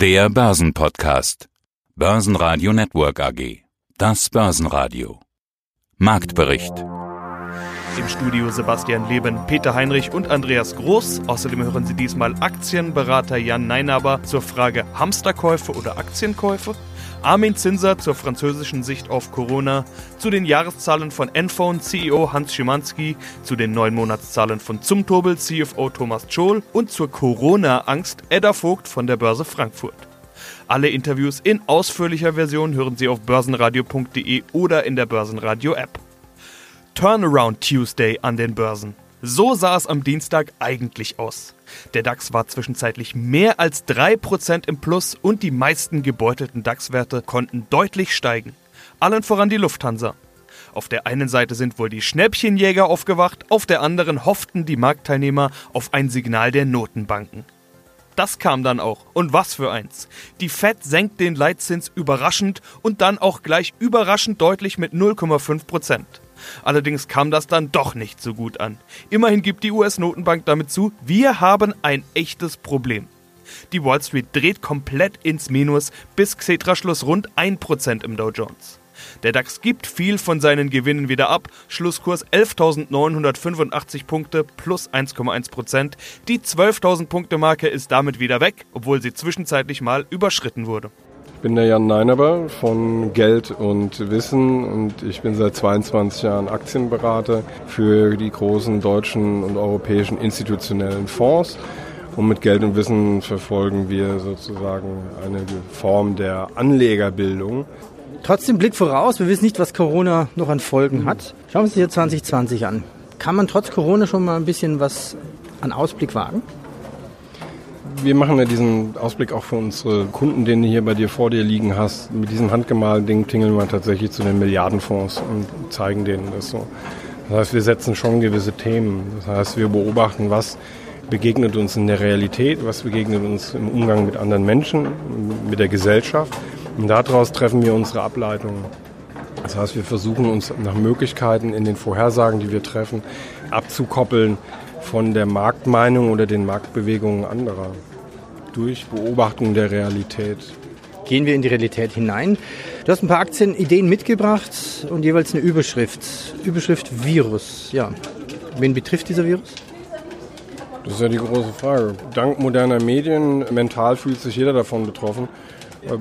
Der Börsenpodcast. Börsenradio Network AG. Das Börsenradio. Marktbericht. Im Studio Sebastian Leben, Peter Heinrich und Andreas Groß. Außerdem hören Sie diesmal Aktienberater Jan Neinaber zur Frage Hamsterkäufe oder Aktienkäufe. Armin Zinser zur französischen Sicht auf Corona, zu den Jahreszahlen von Enphone CEO Hans Schimanski, zu den neun Monatszahlen von Zumtobel CFO Thomas Scholl und zur Corona-Angst Edda Vogt von der Börse Frankfurt. Alle Interviews in ausführlicher Version hören Sie auf börsenradio.de oder in der Börsenradio-App. Turnaround Tuesday an den Börsen. So sah es am Dienstag eigentlich aus. Der DAX war zwischenzeitlich mehr als 3% im Plus und die meisten gebeutelten DAX-Werte konnten deutlich steigen. Allen voran die Lufthansa. Auf der einen Seite sind wohl die Schnäppchenjäger aufgewacht, auf der anderen hofften die Marktteilnehmer auf ein Signal der Notenbanken. Das kam dann auch. Und was für eins. Die Fed senkt den Leitzins überraschend und dann auch gleich überraschend deutlich mit 0,5 Prozent. Allerdings kam das dann doch nicht so gut an. Immerhin gibt die US-Notenbank damit zu, wir haben ein echtes Problem. Die Wall Street dreht komplett ins Minus bis Xetra-Schluss rund 1% im Dow Jones. Der DAX gibt viel von seinen Gewinnen wieder ab. Schlusskurs 11.985 Punkte plus 1,1%. Die 12.000 Punkte Marke ist damit wieder weg, obwohl sie zwischenzeitlich mal überschritten wurde. Ich bin der Jan Neineber von Geld und Wissen und ich bin seit 22 Jahren Aktienberater für die großen deutschen und europäischen institutionellen Fonds. Und mit Geld und Wissen verfolgen wir sozusagen eine Form der Anlegerbildung. Trotzdem Blick voraus, wir wissen nicht, was Corona noch an Folgen hat. Schauen wir uns hier 2020 an. Kann man trotz Corona schon mal ein bisschen was an Ausblick wagen? Wir machen ja diesen Ausblick auch für unsere Kunden, den du hier bei dir vor dir liegen hast. Mit diesem handgemalten Ding tingeln wir tatsächlich zu den Milliardenfonds und zeigen denen das so. Das heißt, wir setzen schon gewisse Themen. Das heißt, wir beobachten, was begegnet uns in der Realität, was begegnet uns im Umgang mit anderen Menschen, mit der Gesellschaft. Und daraus treffen wir unsere Ableitungen. Das heißt, wir versuchen uns nach Möglichkeiten in den Vorhersagen, die wir treffen, abzukoppeln von der Marktmeinung oder den Marktbewegungen anderer durch Beobachtung der Realität. Gehen wir in die Realität hinein. Du hast ein paar Aktienideen mitgebracht und jeweils eine Überschrift. Überschrift Virus. Ja. Wen betrifft dieser Virus? Das ist ja die große Frage. Dank moderner Medien, mental fühlt sich jeder davon betroffen.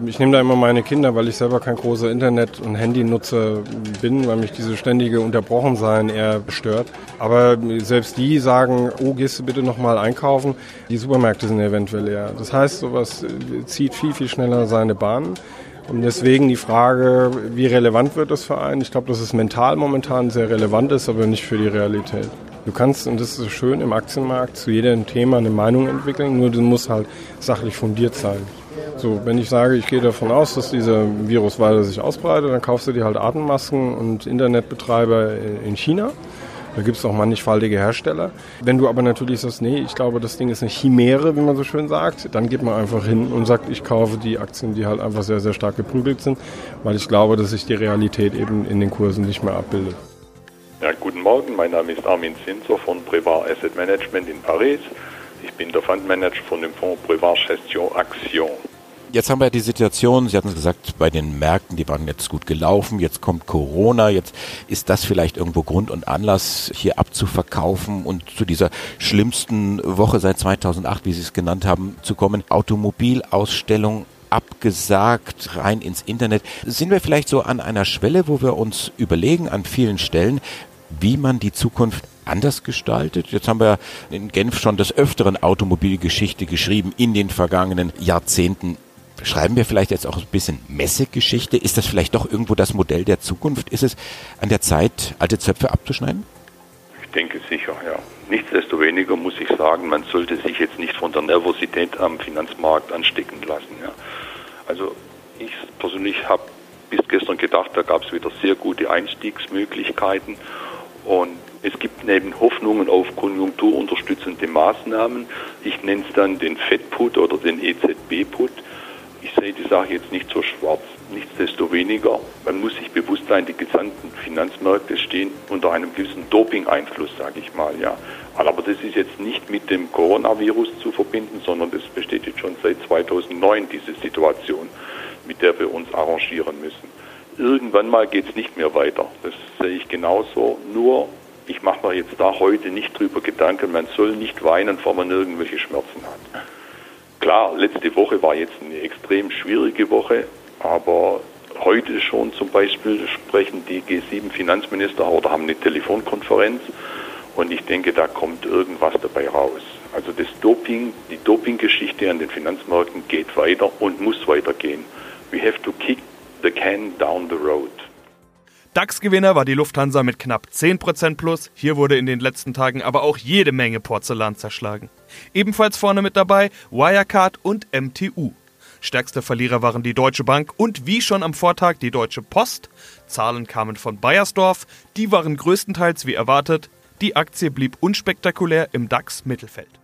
Ich nehme da immer meine Kinder, weil ich selber kein großer Internet- und Handynutzer bin, weil mich diese ständige Unterbrochensein eher stört. Aber selbst die sagen, oh, gehst du bitte nochmal einkaufen. Die Supermärkte sind eventuell leer. Das heißt, sowas zieht viel, viel schneller seine Bahn. Und deswegen die Frage, wie relevant wird das für einen? Ich glaube, dass es mental momentan sehr relevant ist, aber nicht für die Realität. Du kannst, und das ist schön, im Aktienmarkt zu jedem Thema eine Meinung entwickeln, nur du musst halt sachlich fundiert sein. So, wenn ich sage, ich gehe davon aus, dass dieser Virus weiter sich ausbreitet, dann kaufst du dir halt Atemmasken und Internetbetreiber in China. Da gibt es auch mannigfaltige Hersteller. Wenn du aber natürlich sagst, nee, ich glaube, das Ding ist eine Chimäre, wie man so schön sagt, dann geht man einfach hin und sagt, ich kaufe die Aktien, die halt einfach sehr, sehr stark geprügelt sind, weil ich glaube, dass sich die Realität eben in den Kursen nicht mehr abbildet. Ja, guten Morgen, mein Name ist Armin Zinzer von Privat Asset Management in Paris. Ich bin der Fundmanager von dem Fonds Privat Gestion Action. Jetzt haben wir die Situation, Sie hatten es gesagt, bei den Märkten, die waren jetzt gut gelaufen, jetzt kommt Corona, jetzt ist das vielleicht irgendwo Grund und Anlass, hier abzuverkaufen und zu dieser schlimmsten Woche seit 2008, wie Sie es genannt haben, zu kommen. Automobilausstellung abgesagt, rein ins Internet. Sind wir vielleicht so an einer Schwelle, wo wir uns überlegen an vielen Stellen, wie man die Zukunft anders gestaltet. Jetzt haben wir in Genf schon des Öfteren Automobilgeschichte geschrieben in den vergangenen Jahrzehnten. Schreiben wir vielleicht jetzt auch ein bisschen Messegeschichte? Ist das vielleicht doch irgendwo das Modell der Zukunft? Ist es an der Zeit, alte Zöpfe abzuschneiden? Ich denke sicher, ja. Nichtsdestoweniger muss ich sagen, man sollte sich jetzt nicht von der Nervosität am Finanzmarkt anstecken lassen. Ja. Also ich persönlich habe bis gestern gedacht, da gab es wieder sehr gute Einstiegsmöglichkeiten und es gibt neben Hoffnungen auf konjunkturunterstützende Maßnahmen, ich nenne es dann den FED-Put oder den EZB-Put, ich sehe das Sache jetzt nicht so schwarz. Nichtsdestoweniger, man muss sich bewusst sein, die gesamten Finanzmärkte stehen unter einem gewissen Doping-Einfluss, sage ich mal, ja. Aber das ist jetzt nicht mit dem Coronavirus zu verbinden, sondern das besteht jetzt schon seit 2009, diese Situation, mit der wir uns arrangieren müssen. Irgendwann mal geht es nicht mehr weiter. Das sehe ich genauso. Nur, ich mache mir jetzt da heute nicht drüber Gedanken, man soll nicht weinen, bevor man irgendwelche Schmerzen hat. Klar, letzte Woche war jetzt eine extrem schwierige Woche, aber heute schon zum Beispiel sprechen die G7-Finanzminister oder haben eine Telefonkonferenz und ich denke, da kommt irgendwas dabei raus. Also das Doping, die Dopinggeschichte an den Finanzmärkten geht weiter und muss weitergehen. We have to kick the can down the road. DAX-Gewinner war die Lufthansa mit knapp 10% plus. Hier wurde in den letzten Tagen aber auch jede Menge Porzellan zerschlagen. Ebenfalls vorne mit dabei Wirecard und MTU. Stärkste Verlierer waren die Deutsche Bank und wie schon am Vortag die Deutsche Post. Zahlen kamen von Bayersdorf, die waren größtenteils wie erwartet. Die Aktie blieb unspektakulär im DAX-Mittelfeld.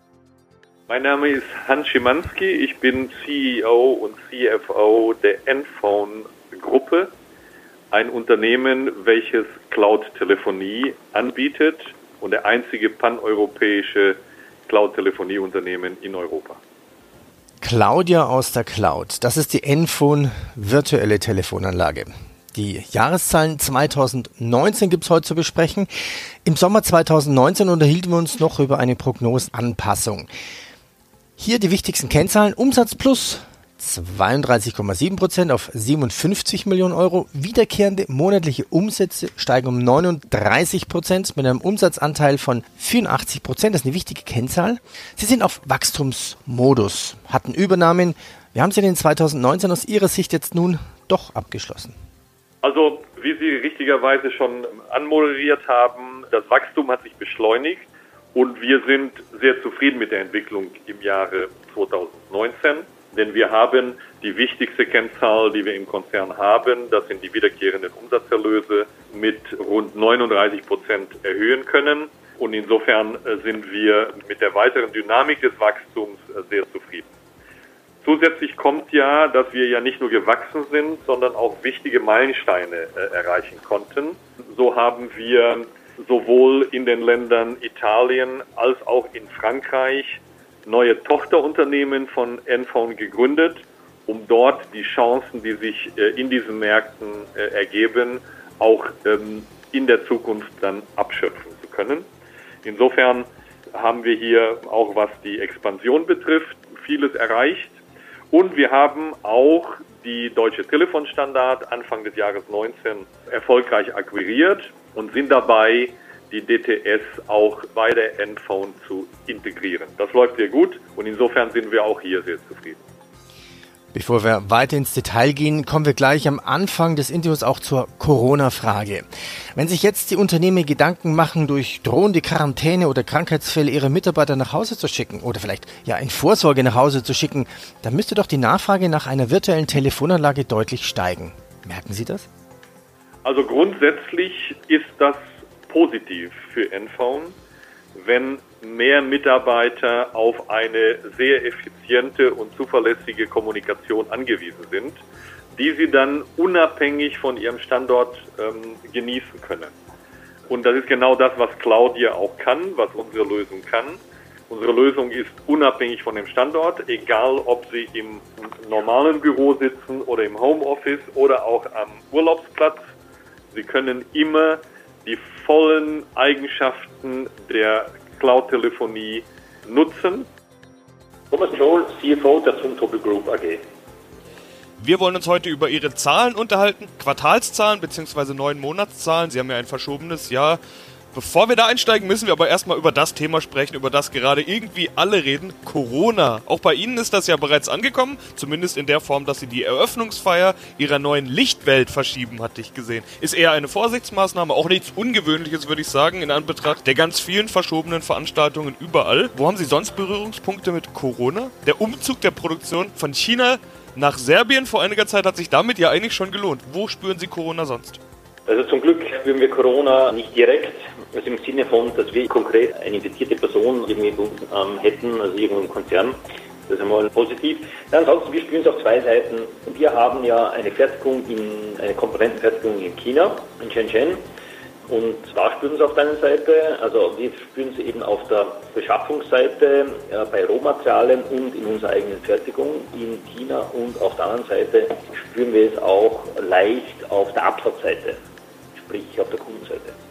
Mein Name ist Hans Schimanski, ich bin CEO und CFO der Enphone-Gruppe, ein Unternehmen, welches Cloud-Telefonie anbietet und der einzige paneuropäische Cloud-Telefonie-Unternehmen in Europa. Claudia aus der Cloud. Das ist die Enphone virtuelle Telefonanlage. Die Jahreszahlen 2019 gibt es heute zu besprechen. Im Sommer 2019 unterhielten wir uns noch über eine Prognosenanpassung. Hier die wichtigsten Kennzahlen. Umsatz plus 32,7 Prozent auf 57 Millionen Euro. Wiederkehrende monatliche Umsätze steigen um 39 Prozent mit einem Umsatzanteil von 84 Prozent. Das ist eine wichtige Kennzahl. Sie sind auf Wachstumsmodus, hatten Übernahmen. Wir haben sie denn 2019 aus Ihrer Sicht jetzt nun doch abgeschlossen? Also, wie Sie richtigerweise schon anmoderiert haben, das Wachstum hat sich beschleunigt und wir sind sehr zufrieden mit der Entwicklung im Jahre 2019. Denn wir haben die wichtigste Kennzahl, die wir im Konzern haben, das sind die wiederkehrenden Umsatzerlöse mit rund 39 Prozent erhöhen können. Und insofern äh, sind wir mit der weiteren Dynamik des Wachstums äh, sehr zufrieden. Zusätzlich kommt ja, dass wir ja nicht nur gewachsen sind, sondern auch wichtige Meilensteine äh, erreichen konnten. So haben wir sowohl in den Ländern Italien als auch in Frankreich neue Tochterunternehmen von Enphone gegründet, um dort die Chancen, die sich äh, in diesen Märkten äh, ergeben, auch ähm, in der Zukunft dann abschöpfen zu können. Insofern haben wir hier auch was die Expansion betrifft, vieles erreicht. Und wir haben auch die Deutsche Telefonstandard Anfang des Jahres 19 erfolgreich akquiriert und sind dabei, die DTS auch bei der Endphone zu integrieren. Das läuft sehr gut und insofern sind wir auch hier sehr zufrieden. Bevor wir weiter ins Detail gehen, kommen wir gleich am Anfang des Interviews auch zur Corona-Frage. Wenn sich jetzt die Unternehmen Gedanken machen, durch drohende Quarantäne oder Krankheitsfälle ihre Mitarbeiter nach Hause zu schicken oder vielleicht ja in Vorsorge nach Hause zu schicken, dann müsste doch die Nachfrage nach einer virtuellen Telefonanlage deutlich steigen. Merken Sie das? Also grundsätzlich ist das positiv für Enphone, wenn mehr Mitarbeiter auf eine sehr effiziente und zuverlässige Kommunikation angewiesen sind, die sie dann unabhängig von ihrem Standort ähm, genießen können. Und das ist genau das, was Claudia auch kann, was unsere Lösung kann. Unsere Lösung ist unabhängig von dem Standort, egal ob Sie im normalen Büro sitzen oder im Homeoffice oder auch am Urlaubsplatz. Sie können immer die vollen Eigenschaften der Cloud-Telefonie nutzen. Thomas Joel, CFO der Zumtobel Group AG. Wir wollen uns heute über Ihre Zahlen unterhalten, Quartalszahlen bzw. neun Monatszahlen. Sie haben ja ein verschobenes Jahr Bevor wir da einsteigen, müssen wir aber erstmal über das Thema sprechen, über das gerade irgendwie alle reden, Corona. Auch bei Ihnen ist das ja bereits angekommen, zumindest in der Form, dass Sie die Eröffnungsfeier Ihrer neuen Lichtwelt verschieben, hatte ich gesehen. Ist eher eine Vorsichtsmaßnahme, auch nichts Ungewöhnliches, würde ich sagen, in Anbetracht der ganz vielen verschobenen Veranstaltungen überall. Wo haben Sie sonst Berührungspunkte mit Corona? Der Umzug der Produktion von China nach Serbien vor einiger Zeit hat sich damit ja eigentlich schon gelohnt. Wo spüren Sie Corona sonst? Also zum Glück spüren wir Corona nicht direkt, also im Sinne von, dass wir konkret eine infizierte Person irgendwie ähm, hätten, also irgendwo im Konzern. Das ist einmal positiv. Ja, ansonsten, wir spüren es auf zwei Seiten. Wir haben ja eine Fertigung, in, eine Komponentenfertigung in China, in Shenzhen. Und da spüren es auf der einen Seite, also wir spüren es eben auf der Beschaffungsseite äh, bei Rohmaterialien und in unserer eigenen Fertigung in China und auf der anderen Seite spüren wir es auch leicht auf der Absatzseite, sprich auf der Kundenseite.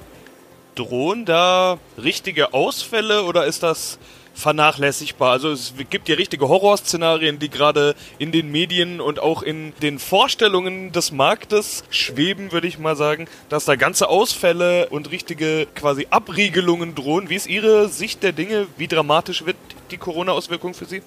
Drohen da richtige Ausfälle oder ist das vernachlässigbar. Also es gibt ja richtige Horrorszenarien, die gerade in den Medien und auch in den Vorstellungen des Marktes schweben, würde ich mal sagen, dass da ganze Ausfälle und richtige quasi Abriegelungen drohen. Wie ist Ihre Sicht der Dinge? Wie dramatisch wird die Corona-Auswirkung für Sie?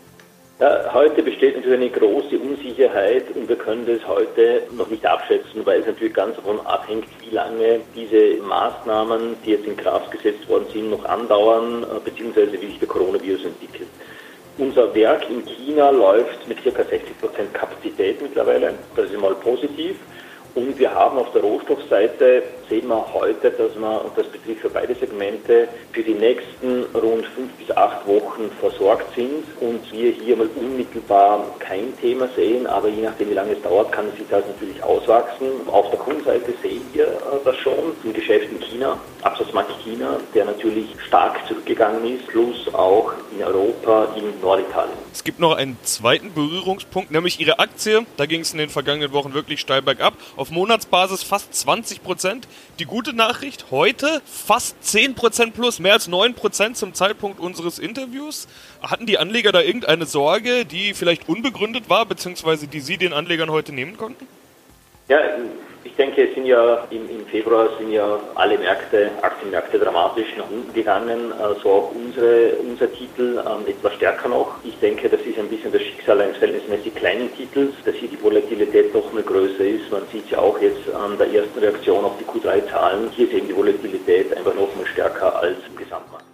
Ja, heute besteht natürlich eine große Unsicherheit und wir können das heute noch nicht abschätzen, weil es natürlich ganz davon abhängt, wie lange diese Maßnahmen, die jetzt in Kraft gesetzt worden sind, noch andauern, äh, beziehungsweise wie sich der Coronavirus entwickelt. Unser Werk in China läuft mit ca. 60 Prozent Kapazität mittlerweile. Das ist mal positiv. Und wir haben auf der Rohstoffseite, sehen wir heute, dass wir, und das betrifft für beide Segmente, für die nächsten rund fünf bis acht Wochen versorgt sind und wir hier mal unmittelbar kein Thema sehen, aber je nachdem, wie lange es dauert, kann sich das natürlich auswachsen. Auf der Kundenseite sehen wir äh, das schon im Geschäft in China, Absatzmarkt China, der natürlich stark zurückgegangen ist, plus auch in Europa, in Norditalien. Es gibt noch einen zweiten Berührungspunkt, nämlich Ihre Aktie. Da ging es in den vergangenen Wochen wirklich steil bergab. Auf Monatsbasis fast 20 Prozent. Die gute Nachricht, heute fast 10 Prozent plus, mehr als 9 Prozent zum Zeitpunkt unseres Interviews. Hatten die Anleger da irgendeine Sorge, die vielleicht unbegründet war, beziehungsweise die Sie den Anlegern heute nehmen konnten? Ja, ich denke, es sind ja im, im, Februar sind ja alle Märkte, Aktienmärkte dramatisch nach unten gegangen, so also auch unsere, unser Titel ähm, etwas stärker noch. Ich denke, das ist ein bisschen das Schicksal eines verhältnismäßig kleinen Titels, dass hier die Volatilität doch mal größer ist. Man sieht es ja auch jetzt an der ersten Reaktion auf die Q3-Zahlen. Hier ist eben die Volatilität einfach noch mal stärker als im Gesamtmarkt.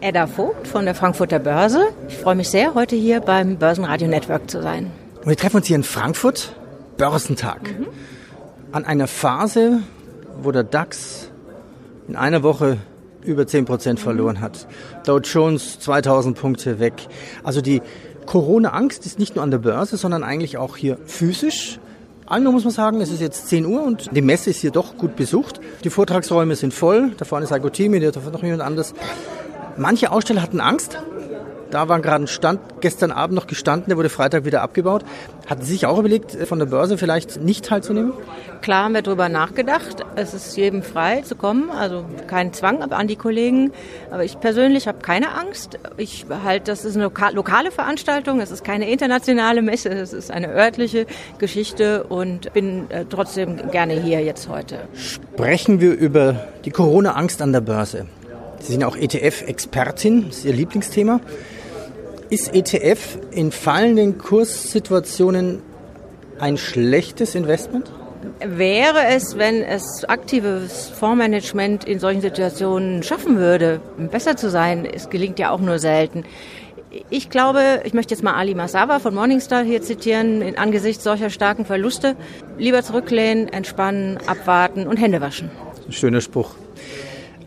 Edda Vogt von der Frankfurter Börse. Ich freue mich sehr, heute hier beim Börsenradio Network zu sein. Und wir treffen uns hier in Frankfurt, Börsentag. Mhm an einer Phase, wo der DAX in einer Woche über 10 Prozent verloren hat. Dow Jones 2000 Punkte weg. Also die Corona-Angst ist nicht nur an der Börse, sondern eigentlich auch hier physisch. Einmal muss man sagen, es ist jetzt 10 Uhr und die Messe ist hier doch gut besucht. Die Vortragsräume sind voll. Da vorne ist Agotimi, da vorne noch jemand anderes. Manche Aussteller hatten Angst, da war gerade ein Stand gestern Abend noch gestanden, der wurde Freitag wieder abgebaut. Hatten Sie sich auch überlegt, von der Börse vielleicht nicht teilzunehmen? Klar haben wir darüber nachgedacht. Es ist jedem frei zu kommen, also kein Zwang an die Kollegen. Aber ich persönlich habe keine Angst. Ich halte, das ist eine lokale Veranstaltung, es ist keine internationale Messe, es ist eine örtliche Geschichte und bin äh, trotzdem gerne hier jetzt heute. Sprechen wir über die Corona-Angst an der Börse. Sie sind auch ETF-Expertin, das ist Ihr Lieblingsthema. Ist ETF in fallenden Kurssituationen ein schlechtes Investment? Wäre es, wenn es aktives Fondsmanagement in solchen Situationen schaffen würde, besser zu sein, es gelingt ja auch nur selten. Ich glaube, ich möchte jetzt mal Ali Massawa von Morningstar hier zitieren, in angesichts solcher starken Verluste lieber zurücklehnen, entspannen, abwarten und Hände waschen. Ein schöner Spruch.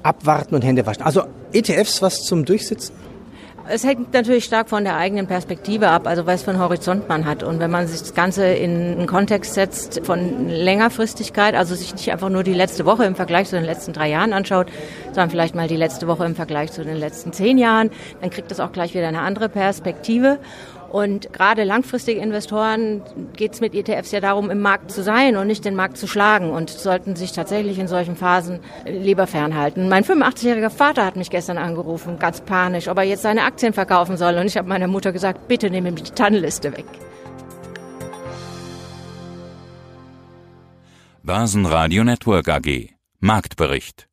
Abwarten und Hände waschen. Also ETFs was zum Durchsitzen? Es hängt natürlich stark von der eigenen Perspektive ab, also was für einen Horizont man hat. Und wenn man sich das Ganze in einen Kontext setzt von Längerfristigkeit, also sich nicht einfach nur die letzte Woche im Vergleich zu den letzten drei Jahren anschaut, sondern vielleicht mal die letzte Woche im Vergleich zu den letzten zehn Jahren, dann kriegt das auch gleich wieder eine andere Perspektive. Und gerade langfristige Investoren geht es mit ETFs ja darum, im Markt zu sein und nicht den Markt zu schlagen und sollten sich tatsächlich in solchen Phasen lieber fernhalten. Mein 85-jähriger Vater hat mich gestern angerufen, ganz panisch, ob er jetzt seine Aktien verkaufen soll. Und ich habe meiner Mutter gesagt, bitte nehme mir die Tannenliste weg. Börsenradio Network AG Marktbericht